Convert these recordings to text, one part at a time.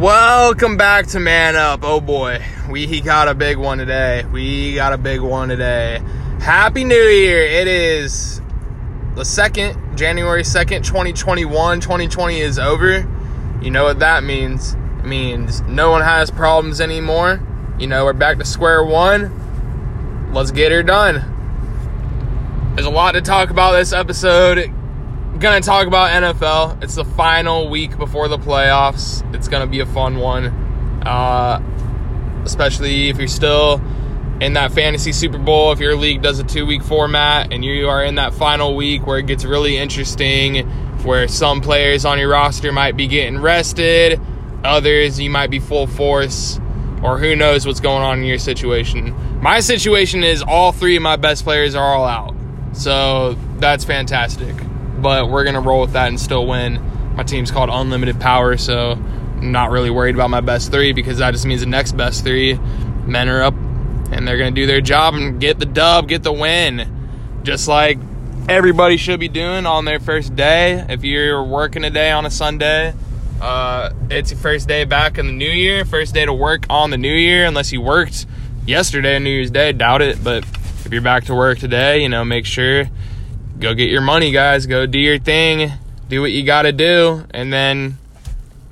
Welcome back to Man Up. Oh boy, we he got a big one today. We got a big one today. Happy New Year. It is the 2nd, January 2nd, 2021. 2020 is over. You know what that means? It means no one has problems anymore. You know, we're back to square one. Let's get her done. There's a lot to talk about this episode gonna talk about NFL. It's the final week before the playoffs. It's gonna be a fun one, uh, especially if you're still in that fantasy Super Bowl. If your league does a two-week format and you are in that final week where it gets really interesting, where some players on your roster might be getting rested, others you might be full force, or who knows what's going on in your situation. My situation is all three of my best players are all out, so that's fantastic but we're gonna roll with that and still win. My team's called Unlimited Power, so I'm not really worried about my best three because that just means the next best three men are up and they're gonna do their job and get the dub, get the win, just like everybody should be doing on their first day. If you're working a day on a Sunday, uh, it's your first day back in the new year, first day to work on the new year, unless you worked yesterday, New Year's Day. Doubt it, but if you're back to work today, you know, make sure go get your money, guys. Go do your thing. Do what you got to do. And then,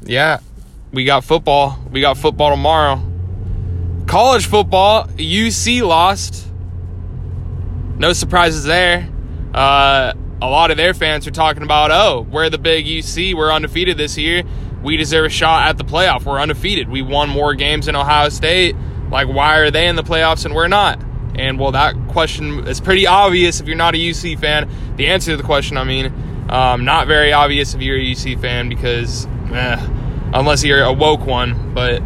yeah, we got football. We got football tomorrow. College football, UC lost. No surprises there. Uh, a lot of their fans are talking about, oh, we're the big UC. We're undefeated this year. We deserve a shot at the playoff. We're undefeated. We won more games than Ohio State. Like, why are they in the playoffs and we're not? And well, that question is pretty obvious if you're not a UC fan. The answer to the question, I mean, um, not very obvious if you're a UC fan because, eh, unless you're a woke one. But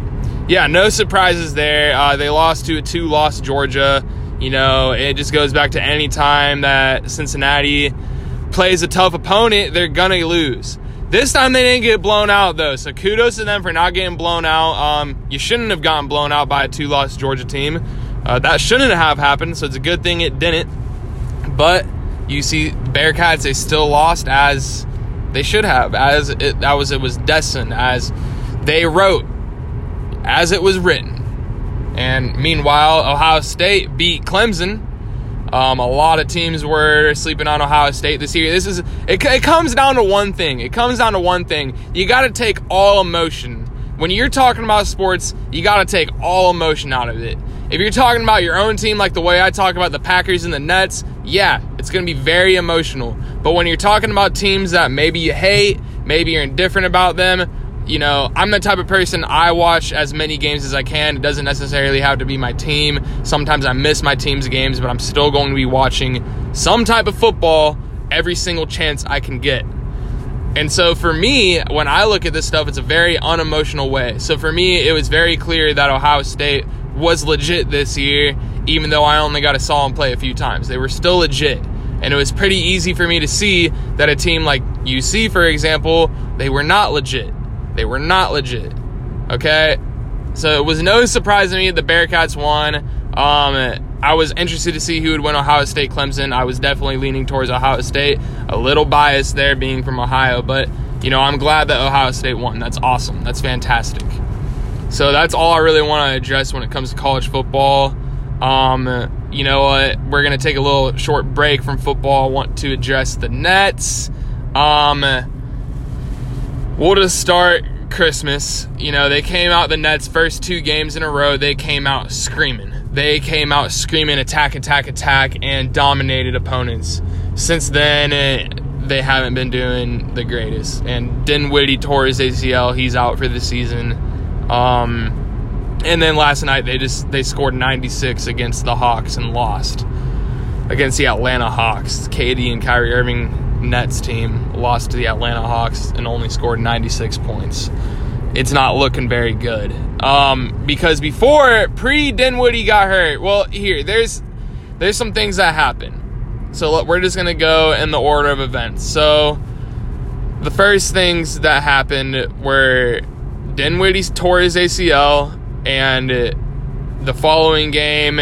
yeah, no surprises there. Uh, they lost to a two loss Georgia. You know, it just goes back to any time that Cincinnati plays a tough opponent, they're gonna lose. This time they didn't get blown out though, so kudos to them for not getting blown out. Um, you shouldn't have gotten blown out by a two-loss Georgia team. Uh, that shouldn't have happened, so it's a good thing it didn't. But UC, Bearcats they still lost as they should have, as it, that was it was destined, as they wrote, as it was written. And meanwhile, Ohio State beat Clemson. Um, a lot of teams were sleeping on Ohio State this year. This is it, it comes down to one thing. It comes down to one thing. You got to take all emotion when you're talking about sports. You got to take all emotion out of it. If you're talking about your own team, like the way I talk about the Packers and the Nets, yeah, it's going to be very emotional. But when you're talking about teams that maybe you hate, maybe you're indifferent about them, you know, I'm the type of person I watch as many games as I can. It doesn't necessarily have to be my team. Sometimes I miss my team's games, but I'm still going to be watching some type of football every single chance I can get. And so for me, when I look at this stuff, it's a very unemotional way. So for me, it was very clear that Ohio State was legit this year, even though I only got to saw them play a few times. They were still legit. And it was pretty easy for me to see that a team like UC, for example, they were not legit. They were not legit. Okay? So it was no surprise to me that the Bearcats won. Um, I was interested to see who would win Ohio State Clemson. I was definitely leaning towards Ohio State. A little biased there being from Ohio, but you know, I'm glad that Ohio State won. That's awesome. That's fantastic. So that's all I really want to address when it comes to college football. Um, you know what? We're gonna take a little short break from football. I want to address the Nets. Um, we'll just start Christmas. You know, they came out the Nets first two games in a row. They came out screaming. They came out screaming, attack, attack, attack, and dominated opponents. Since then, it, they haven't been doing the greatest. And Dinwiddie tore his ACL. He's out for the season. Um, and then last night they just they scored 96 against the Hawks and lost against the Atlanta Hawks. KD and Kyrie Irving Nets team lost to the Atlanta Hawks and only scored 96 points. It's not looking very good. Um, because before pre Dinwiddie got hurt, well, here there's there's some things that happen. So look, we're just gonna go in the order of events. So the first things that happened were Dinwiddie tore his ACL, and the following game,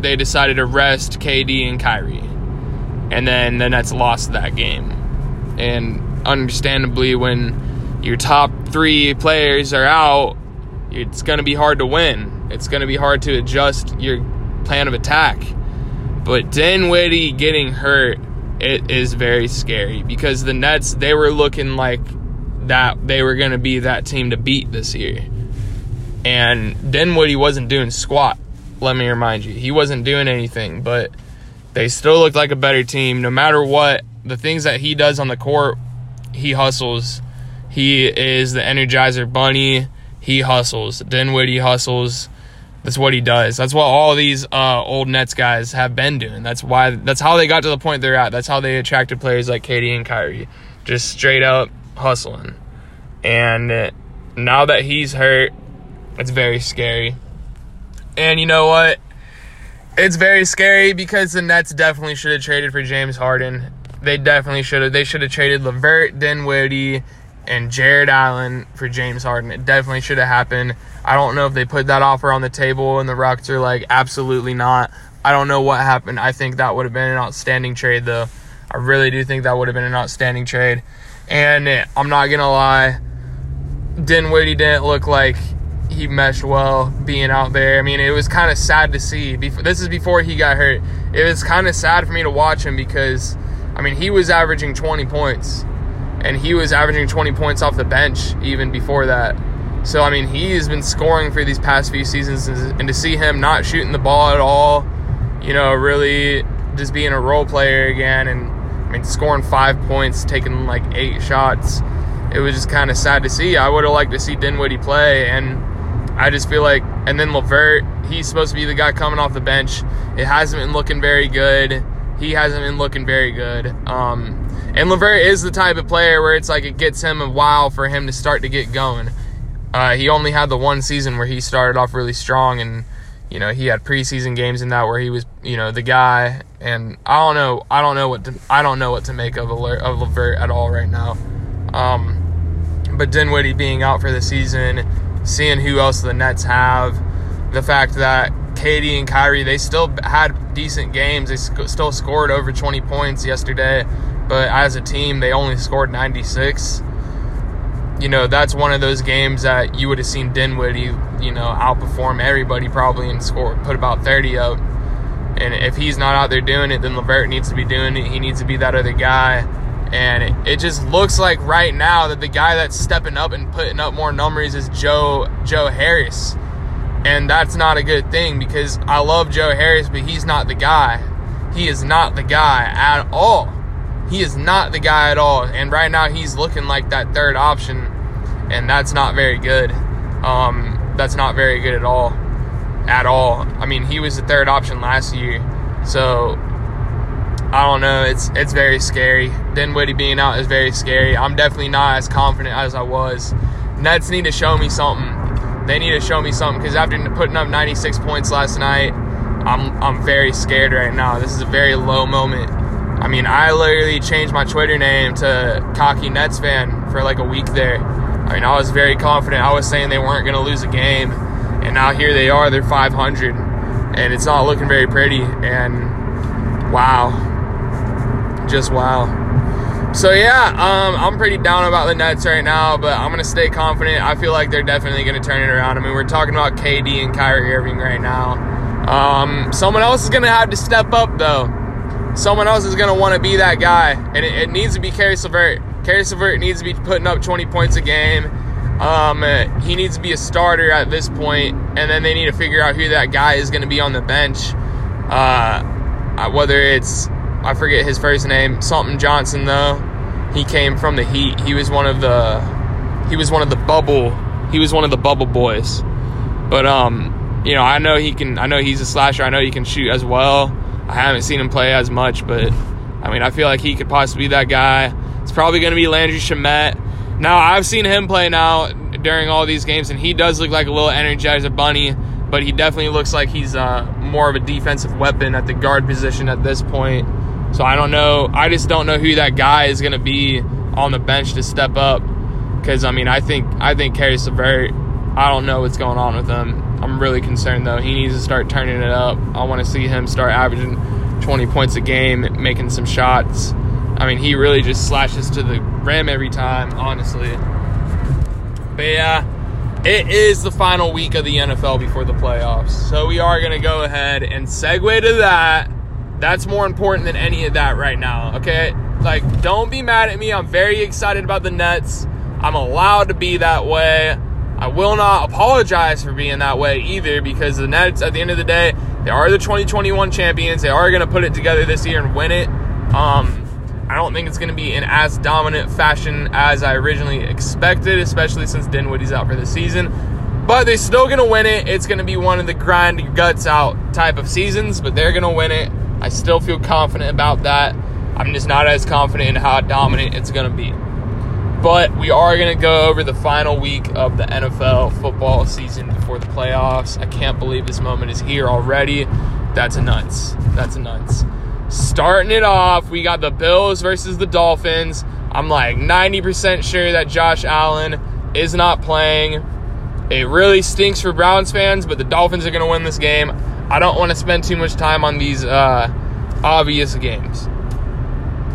they decided to rest KD and Kyrie. And then the Nets lost that game. And understandably, when your top three players are out, it's going to be hard to win. It's going to be hard to adjust your plan of attack. But Dinwiddie getting hurt, it is very scary because the Nets, they were looking like that they were going to be that team to beat this year. And Dinwiddie wasn't doing squat, let me remind you. He wasn't doing anything, but they still looked like a better team. No matter what, the things that he does on the court, he hustles. He is the energizer bunny. He hustles. Dinwiddie hustles. That's what he does. That's what all these uh, old Nets guys have been doing. That's why. That's how they got to the point they're at. That's how they attracted players like KD and Kyrie, just straight up hustling. And now that he's hurt, it's very scary. And you know what? It's very scary because the Nets definitely should have traded for James Harden. They definitely should have. They should have traded LeVert, Dinwiddie, and Jarrett Allen for James Harden. It definitely should have happened. I don't know if they put that offer on the table and the Rockets are like, absolutely not. I don't know what happened. I think that would have been an outstanding trade, though. I really do think that would have been an outstanding trade. And I'm not going to lie, Dinwiddie didn't look like he meshed well being out there. I mean, it was kind of sad to see. This is before he got hurt. It was kind of sad for me to watch him because, I mean, he was averaging 20 points. And he was averaging 20 points off the bench even before that. So, I mean, he has been scoring for these past few seasons. And to see him not shooting the ball at all, you know, really just being a role player again and, mean, scoring five points, taking like eight shots, it was just kind of sad to see. I would have liked to see Dinwiddie play. And, I just feel like, and then LeVert, he's supposed to be the guy coming off the bench. It hasn't been looking very good. He hasn't been looking very good. Um, and LeVert is the type of player where it's like it gets him a while for him to start to get going. Uh, he only had the one season where he started off really strong, and you know he had preseason games in that where he was you know the guy. And I don't know, I don't know what to, I don't know what to make of of LeVert at all right now. Um, but Dinwiddie being out for the season seeing who else the Nets have, the fact that KD and Kyrie they still had decent games. They sc- still scored over 20 points yesterday, but as a team they only scored 96. You know that's one of those games that you would have seen Dinwiddie, you know, outperform everybody probably and score put about 30 up. And if he's not out there doing it, then LeVert needs to be doing it. He needs to be that other guy and it, it, just looks like right now that the guy that's stepping up and putting up more numbers is Joe Joe Harris. And that's not a good thing because I love Joe Harris, but he's not the guy. He is not the guy at all. He is not the guy at all. And right now he's looking like that third option, and that's not very good. Um, that's not very good at all. At all. I mean, he was the third option last year. So I don't know. It's it's very scary. Dinwiddie being out is very scary. I'm definitely not as confident as I was. Nets need to show me something. They need to show me something because after putting up 96 points last night, I'm I'm very scared right now. This is a very low moment. I mean, I literally changed my Twitter name to Cocky Nets fan for like a week there. I mean, I was very confident. I was saying they weren't going to lose a game, and now here they are. They're 500, and it's not looking very pretty. And wow, just wow. So yeah, um, I'm pretty down about the Nets right now, but I'm gonna stay confident. I feel like they're definitely gonna turn it around. I mean, we're talking about KD and Kyrie Irving right now. Um, someone else is gonna have to step up though. Someone else is gonna want to be that guy, and it, it, needs to be Caris LeVert. Caris LeVert needs to be putting up 20 points a game. Um, he needs to be a starter at this point, and then they need to figure out who that guy is going to be on the bench. Uh, whether it's I forget his first name, something Johnson though. He came from the Heat. He was one of the he was one of the bubble he was one of the bubble boys. But um, you know, I know he can I know he's a slasher. I know he can shoot as well. I haven't seen him play as much, but I mean, I feel like he could possibly be that guy. It's probably going to be Landry Shamet. Now, I've seen him play now during all these games, and he does look like a little energizer bunny, but he definitely looks like he's uh, more of a defensive weapon at the guard position at this point. So I don't know. I just don't know who that guy is going to be on the bench to step up. Because I mean, I think I think Caris LeVert. I don't know what's going on with him. I'm really concerned though. He needs to start turning it up. I want to see him start averaging 20 points a game, making some shots. I mean, he really just slashes to the rim every time, honestly. But yeah, it is the final week of the NFL before the playoffs. So we are going to go ahead and segue to that. That's more important than any of that right now, okay? Like, don't be mad at me. I'm very excited about the Nets. I'm allowed to be that way. I will not apologize for being that way either because the Nets, at the end of the day, they are the 2021 champions. They are going to put it together this year and win it. Um, I don't think it's going to be in as dominant fashion as I originally expected, especially since Dinwiddie's out for the season. But they're still going to win it. It's going to be one of the grind your guts out type of seasons, but they're going to win it. I still feel confident about that. I'm just not as confident in how dominant it's going to be. But we are going to go over the final week of the NFL football season before the playoffs. I can't believe this moment is here already. That's nuts. That's nuts. Starting it off, we got the Bills versus the Dolphins. I'm like 90% sure that Josh Allen is not playing. It really stinks for Browns fans, but the Dolphins are going to win this game. I don't want to spend too much time on these uh, obvious games.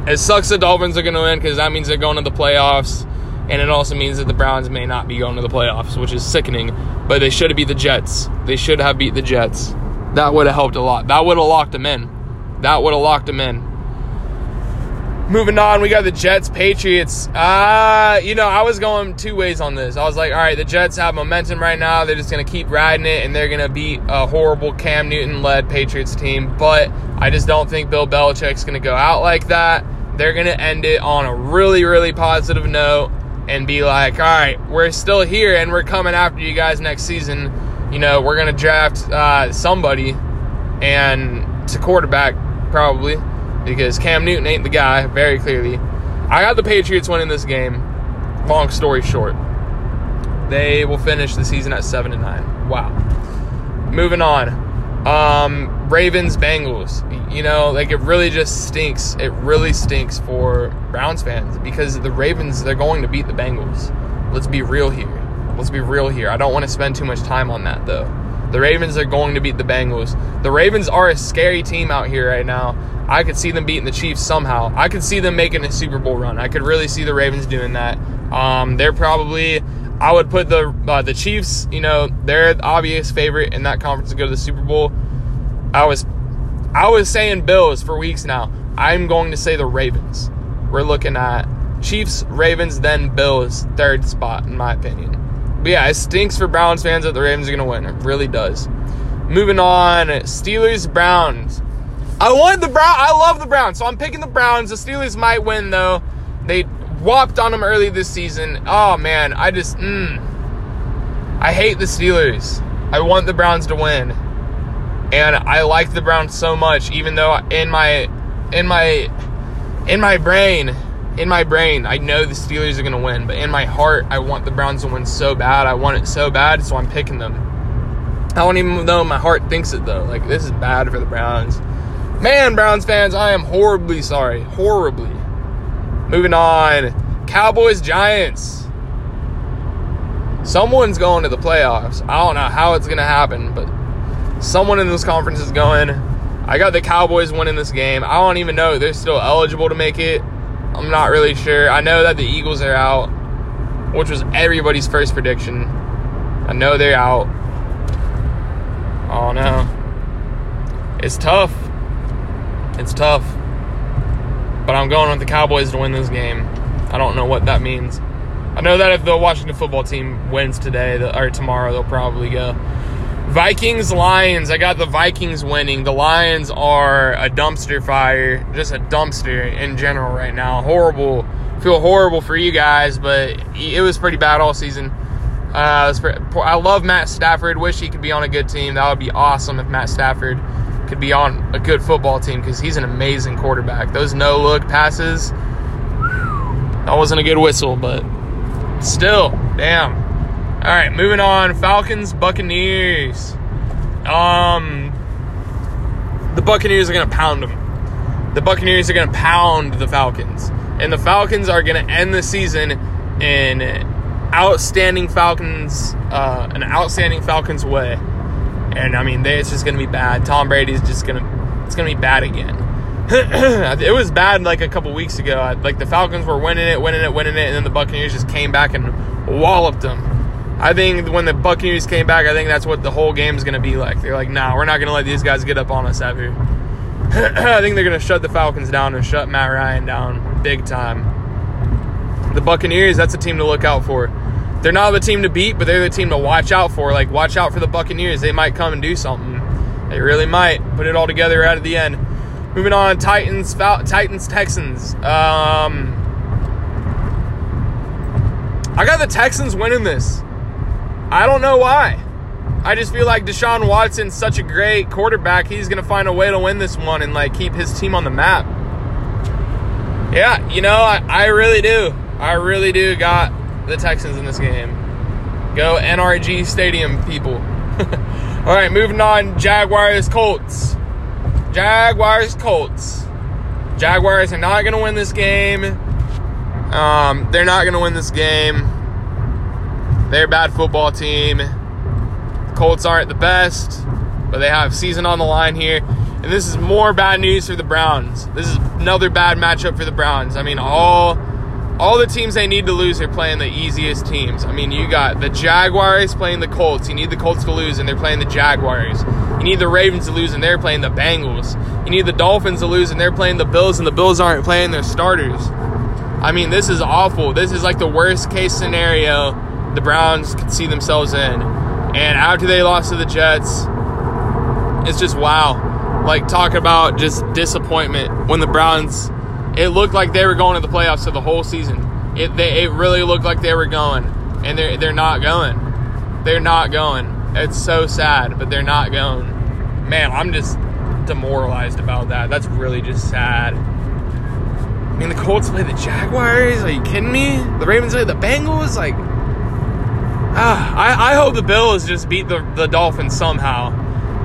It sucks the Dolphins are going to win because that means they're going to the playoffs, and it also means that the Browns may not be going to the playoffs, which is sickening. But they should have beat the Jets. They should have beat the Jets. That would have helped a lot. That would have locked them in. That would have locked them in. Moving on, we got the Jets, Patriots. Uh, you know, I was going two ways on this. I was like, all right, the Jets have momentum right now. They're just going to keep riding it, and they're going to beat a horrible Cam Newton led Patriots team. But I just don't think Bill Belichick's going to go out like that. They're going to end it on a really, really positive note and be like, all right, we're still here and we're coming after you guys next season. You know, we're going to draft uh, somebody and to quarterback probably, because Cam Newton ain't the guy, very clearly. I got the Patriots winning this game. Long story short, they will finish the season at seven and nine. Wow. Moving on. Um, Ravens Bengals. You know, like it really just stinks. It really stinks for Browns fans because the Ravens they're going to beat the Bengals. Let's be real here. Let's be real here. I don't want to spend too much time on that though. The Ravens are going to beat the Bengals. The Ravens are a scary team out here right now. I could see them beating the Chiefs somehow. I could see them making a Super Bowl run. I could really see the Ravens doing that. Um, they're probably, I would put the uh, the Chiefs. You know, they're the obvious favorite in that conference to go to the Super Bowl. I was, I was saying Bills for weeks now. I'm going to say the Ravens. We're looking at Chiefs, Ravens, then Bills, third spot in my opinion. But yeah, it stinks for Browns fans that the Ravens are going to win. It really does. Moving on, Steelers, Browns. I want the Brown. I love the Browns, so I'm picking the Browns. The Steelers might win though. They whopped on them early this season. Oh man, I just mm, I hate the Steelers. I want the Browns to win, and I like the Browns so much. Even though in my in my in my brain in my brain, I know the Steelers are going to win, but in my heart, I want the Browns to win so bad. I want it so bad, so I'm picking them. I don't even know my heart thinks it though. Like this is bad for the Browns. Man, Browns fans, I am horribly sorry. Horribly. Moving on. Cowboys Giants. Someone's going to the playoffs. I don't know how it's going to happen, but someone in this conference is going. I got the Cowboys winning this game. I don't even know they're still eligible to make it. I'm not really sure. I know that the Eagles are out, which was everybody's first prediction. I know they're out. Oh no. It's tough. It's tough. But I'm going with the Cowboys to win this game. I don't know what that means. I know that if the Washington football team wins today or tomorrow, they'll probably go. Vikings Lions. I got the Vikings winning. The Lions are a dumpster fire, just a dumpster in general right now. Horrible. Feel horrible for you guys, but it was pretty bad all season. Uh, I love Matt Stafford. Wish he could be on a good team. That would be awesome if Matt Stafford could be on a good football team because he's an amazing quarterback. Those no look passes, that wasn't a good whistle, but still, damn. All right, moving on. Falcons, Buccaneers. Um, the Buccaneers are going to pound them. The Buccaneers are going to pound the Falcons, and the Falcons are going to end the season in outstanding Falcons, uh, an outstanding Falcons way. And I mean, they, it's just going to be bad. Tom Brady's just going to, it's going to be bad again. it was bad like a couple weeks ago. Like the Falcons were winning it, winning it, winning it, and then the Buccaneers just came back and walloped them. I think when the Buccaneers came back, I think that's what the whole game is going to be like. They're like, nah, we're not going to let these guys get up on us out here. I think they're going to shut the Falcons down and shut Matt Ryan down big time. The Buccaneers, that's a team to look out for. They're not the team to beat, but they're the team to watch out for. Like, watch out for the Buccaneers. They might come and do something. They really might. Put it all together right at the end. Moving on, Titans, Fal- Titans, Texans. Um, I got the Texans winning this. I don't know why. I just feel like Deshaun Watson's such a great quarterback. He's going to find a way to win this one and like keep his team on the map. Yeah, you know, I, I really do. I really do got the Texans in this game. Go NRG Stadium, people. All right, moving on. Jaguars, Colts. Jaguars, Colts. Jaguars are not going to win this game. Um, they're not going to win this game. They're a bad football team. The Colts aren't the best, but they have season on the line here. And this is more bad news for the Browns. This is another bad matchup for the Browns. I mean, all all the teams they need to lose are playing the easiest teams. I mean, you got the Jaguars playing the Colts. You need the Colts to lose, and they're playing the Jaguars. You need the Ravens to lose, and they're playing the Bengals. You need the Dolphins to lose, and they're playing the Bills, and the Bills aren't playing their starters. I mean, this is awful. This is like the worst case scenario the Browns could see themselves in. And after they lost to the Jets, it's just wow. Like, talk about just disappointment when the Browns, it looked like they were going to the playoffs for the whole season. It, they, it really looked like they were going, and they're, they're not going. They're not going. It's so sad, but they're not going. Man, I'm just demoralized about that. That's really just sad. I mean, the Colts play the Jaguars. Are you kidding me? The Ravens play the Bengals. Like, ah, I, I hope the Bills just beat the, the Dolphins somehow.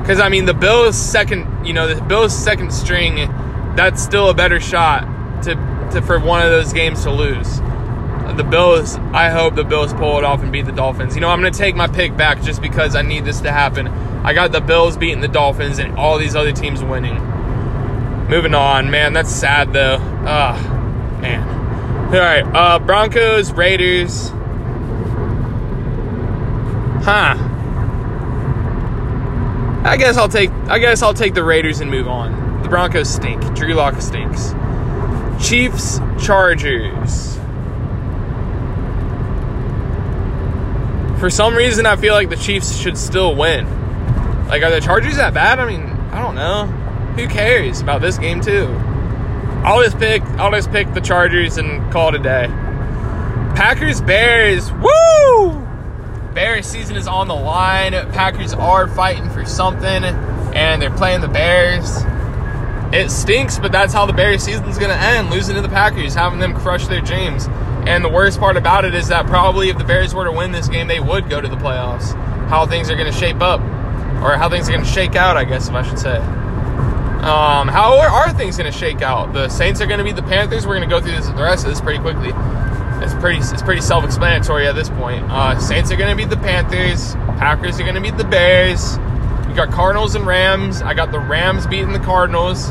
Because, I mean, the Bills' second, you know, the Bills' second string, that's still a better shot to, to for one of those games to lose. The Bills, I hope the Bills pull it off and beat the Dolphins. You know, I'm going to take my pick back just because I need this to happen. I got the Bills beating the Dolphins and all these other teams winning. Moving on, man, that's sad though. Ah, man. All right, uh, Broncos, Raiders. Huh. I guess I'll take. I guess I'll take the Raiders and move on. The Broncos stink. Drew Lock stinks. Chiefs, Chargers. For some reason, I feel like the Chiefs should still win. Like, are the Chargers that bad? I mean, I don't know. Who cares about this game too? I'll just pick. I'll just pick the Chargers and call it a day. Packers, Bears. Woo! Bears season is on the line. Packers are fighting for something, and they're playing the Bears. It stinks, but that's how the Bears season's going to end, losing to the Packers, having them crush their dreams. And the worst part about it is that probably if the Bears were to win this game, they would go to the playoffs. How things are going to shape up, or how things are going to shake out, I guess, if I should say. Um, how are, things going to shake out? The Saints are going to beat the Panthers. We're going to go through this, the rest of this pretty quickly. It's pretty it's pretty self-explanatory at this point. Uh, Saints are going to beat the Panthers. Packers are going to beat the Bears. We got Cardinals and Rams. I got the Rams beating the Cardinals.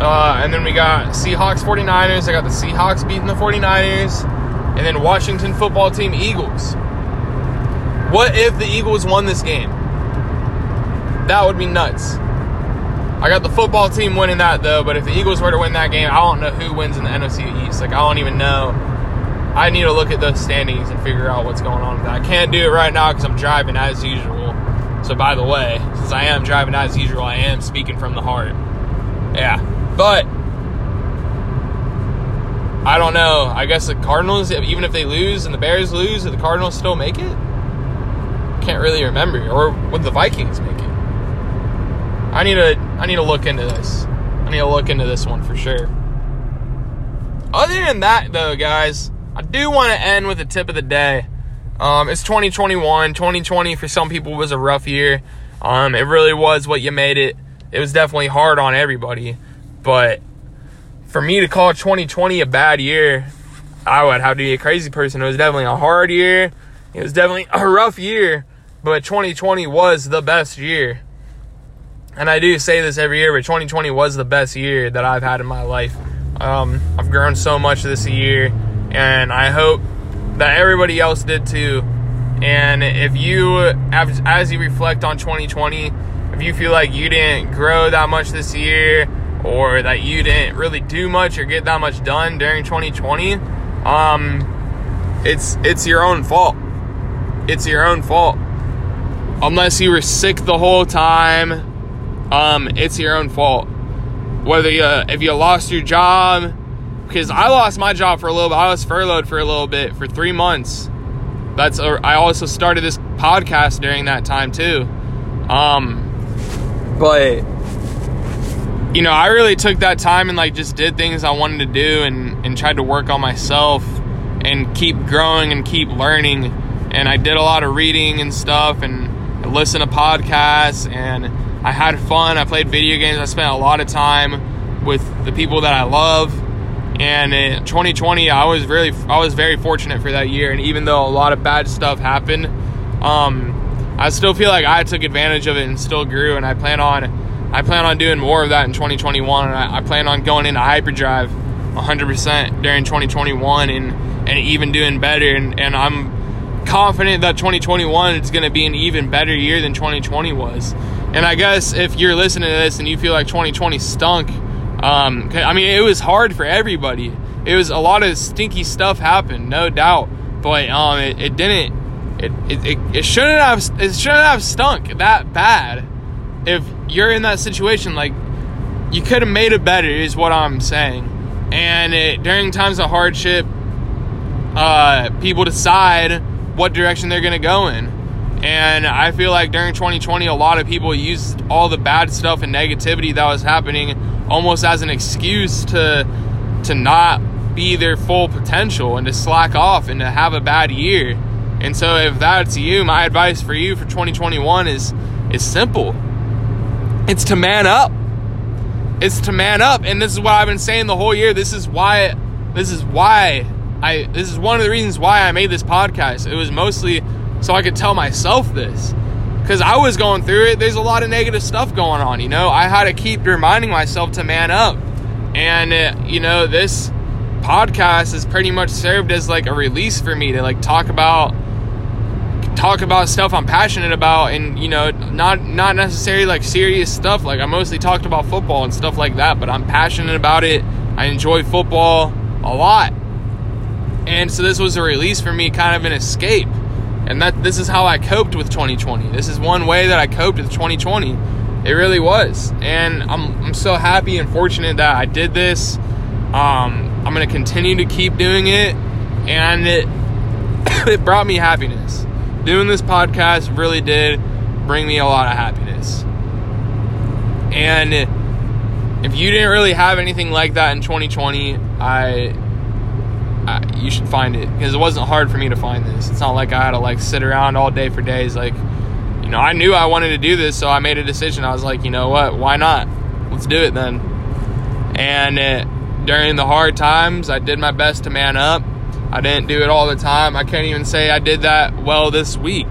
Uh, and then we got Seahawks 49ers. I got the Seahawks beating the 49ers. And then Washington football team Eagles. What if the Eagles won this game? That would be nuts. I got the football team winning that though, but if the Eagles were to win that game, I don't know who wins in the NFC East. Like I don't even know. I need to look at those standings and figure out what's going on with that. I can't do it right now because I'm driving as usual. So by the way, since I am driving as usual, I am speaking from the heart. Yeah, but I don't know. I guess the Cardinals, even if they lose and the Bears lose, do the Cardinals still make it? Can't really remember. Or would the Vikings make it? I need to I need to look into this. I need to look into this one for sure. Other than that though, guys, I do want to end with a tip of the day. Um, it's 2021. 2020 for some people was a rough year. Um, it really was what you made it. It was definitely hard on everybody. But for me to call 2020 a bad year, I would have to be a crazy person. It was definitely a hard year. It was definitely a rough year. But 2020 was the best year. and I do say this every year, but 2020 was the best year that I've had in my life. Um, I've grown so much this year, and I hope that everybody else did too. And if you, as you reflect on 2020, if you feel like you didn't grow that much this year, or that you didn't really do much or get that much done during 2020, um, it's it's your own fault. It's your own fault. Unless you were sick the whole time, um, it's your own fault. Whether you, if you lost your job, because I lost my job for a little bit, I was furloughed for a little bit for three months. That's a, I also started this podcast during that time too. Um, but you know, I really took that time and like just did things I wanted to do and and tried to work on myself and keep growing and keep learning. And I did a lot of reading and stuff and listen to podcasts and I had fun. I played video games. I spent a lot of time with the people that I love. And in 2020, I was really, I was very fortunate for that year. And even though a lot of bad stuff happened, um, I still feel like I took advantage of it and still grew. And I plan on, I plan on doing more of that in 2021. And I, I plan on going into hyperdrive 100% during 2021 and and even doing better. And, and I'm confident that 2021 is going to be an even better year than 2020 was. And I guess if you're listening to this and you feel like 2020 stunk, um, I mean, it was hard for everybody. It was a lot of stinky stuff happened, no doubt. But um, it, it didn't. It, it, it shouldn't have. It shouldn't have stunk that bad. If you're in that situation, like you could have made it better, is what I'm saying. And it, during times of hardship, uh, people decide what direction they're gonna go in. And I feel like during 2020, a lot of people used all the bad stuff and negativity that was happening almost as an excuse to to not be their full potential and to slack off and to have a bad year. And so if that's you, my advice for you for 2021 is is simple. It's to man up. It's to man up. And this is what I've been saying the whole year. This is why this is why I this is one of the reasons why I made this podcast. It was mostly so I could tell myself this. Because I was going through it, there's a lot of negative stuff going on, you know? I had to keep reminding myself to man up. And, uh, you know, this podcast has pretty much served as like a release for me to like talk about talk about stuff I'm passionate about and you know not not necessarily like serious stuff like I mostly talked about football and stuff like that but I'm passionate about it I enjoy football a lot and so this was a release for me kind of an escape and that this is how I coped with 2020. This is one way that I coped with 2020. It really was, and I'm I'm so happy and fortunate that I did this. Um, I'm gonna continue to keep doing it, and it it brought me happiness. Doing this podcast really did bring me a lot of happiness. And if you didn't really have anything like that in 2020, I you should find it because it wasn't hard for me to find this. It's not like I had to like sit around all day for days. Like, you know, I knew I wanted to do this, so I made a decision. I was like, you know what? Why not? Let's do it then. And it, during the hard times, I did my best to man up. I didn't do it all the time. I can't even say I did that well this week.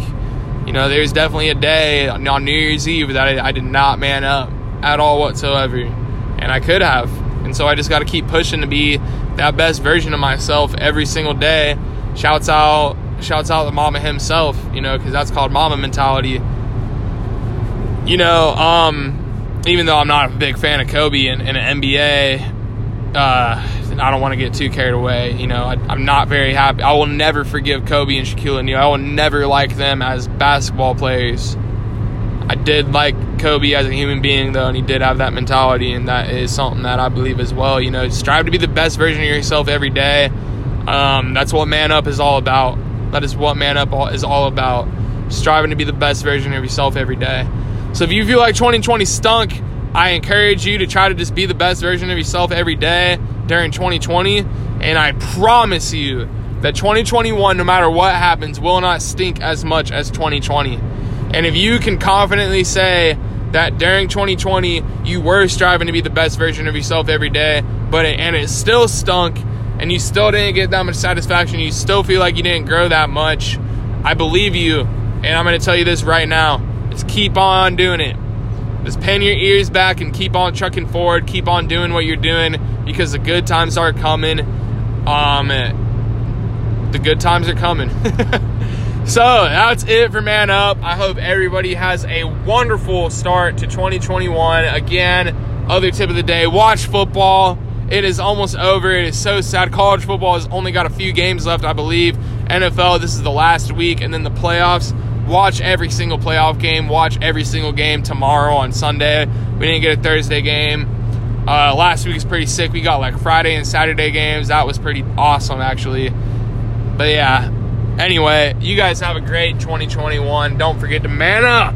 You know, there's definitely a day on New Year's Eve that I, I did not man up at all whatsoever. And I could have. And so I just got to keep pushing to be that best version of myself every single day. Shouts out, shouts out the Mamba himself, you know, because that's called Mamba mentality. You know, um, even though I'm not a big fan of Kobe and, and an NBA, uh, I don't want to get too carried away. You know, I, am not very happy. I will never forgive Kobe and Shaquille O'Neal. I will never like them as basketball players. I did like Kobe as a human being, though, and he did have that mentality, and that is something that I believe as well. You know, strive to be the best version of yourself every day. Um, that's what Man Up is all about. That is what Man Up is all about. Striving to be the best version of yourself every day. So if you feel like 2020 stunk, I encourage you to try to just be the best version of yourself every day during 2020. And I promise you that 2021, no matter what happens, will not stink as much as 2020. And if you can confidently say that during 2020 you were striving to be the best version of yourself every day, but it, and it still stunk and you still didn't get that much satisfaction, you still feel like you didn't grow that much, I believe you. And I'm going to tell you this right now. Just keep on doing it. just pin your ears back and keep on trucking forward. Keep on doing what you're doing because the good times are coming. Um, the good times are coming. so that's it for Man Up. I hope everybody has a wonderful start to 2021. Again, other tip of the day watch football. It is almost over. It is so sad. College football has only got a few games left, I believe. NFL, this is the last week, and then the playoffs. Watch every single playoff game. Watch every single game tomorrow on Sunday. We didn't get a Thursday game. Uh, last week was pretty sick. We got like Friday and Saturday games. That was pretty awesome, actually. But yeah. Anyway, you guys have a great 2021. Don't forget to man up.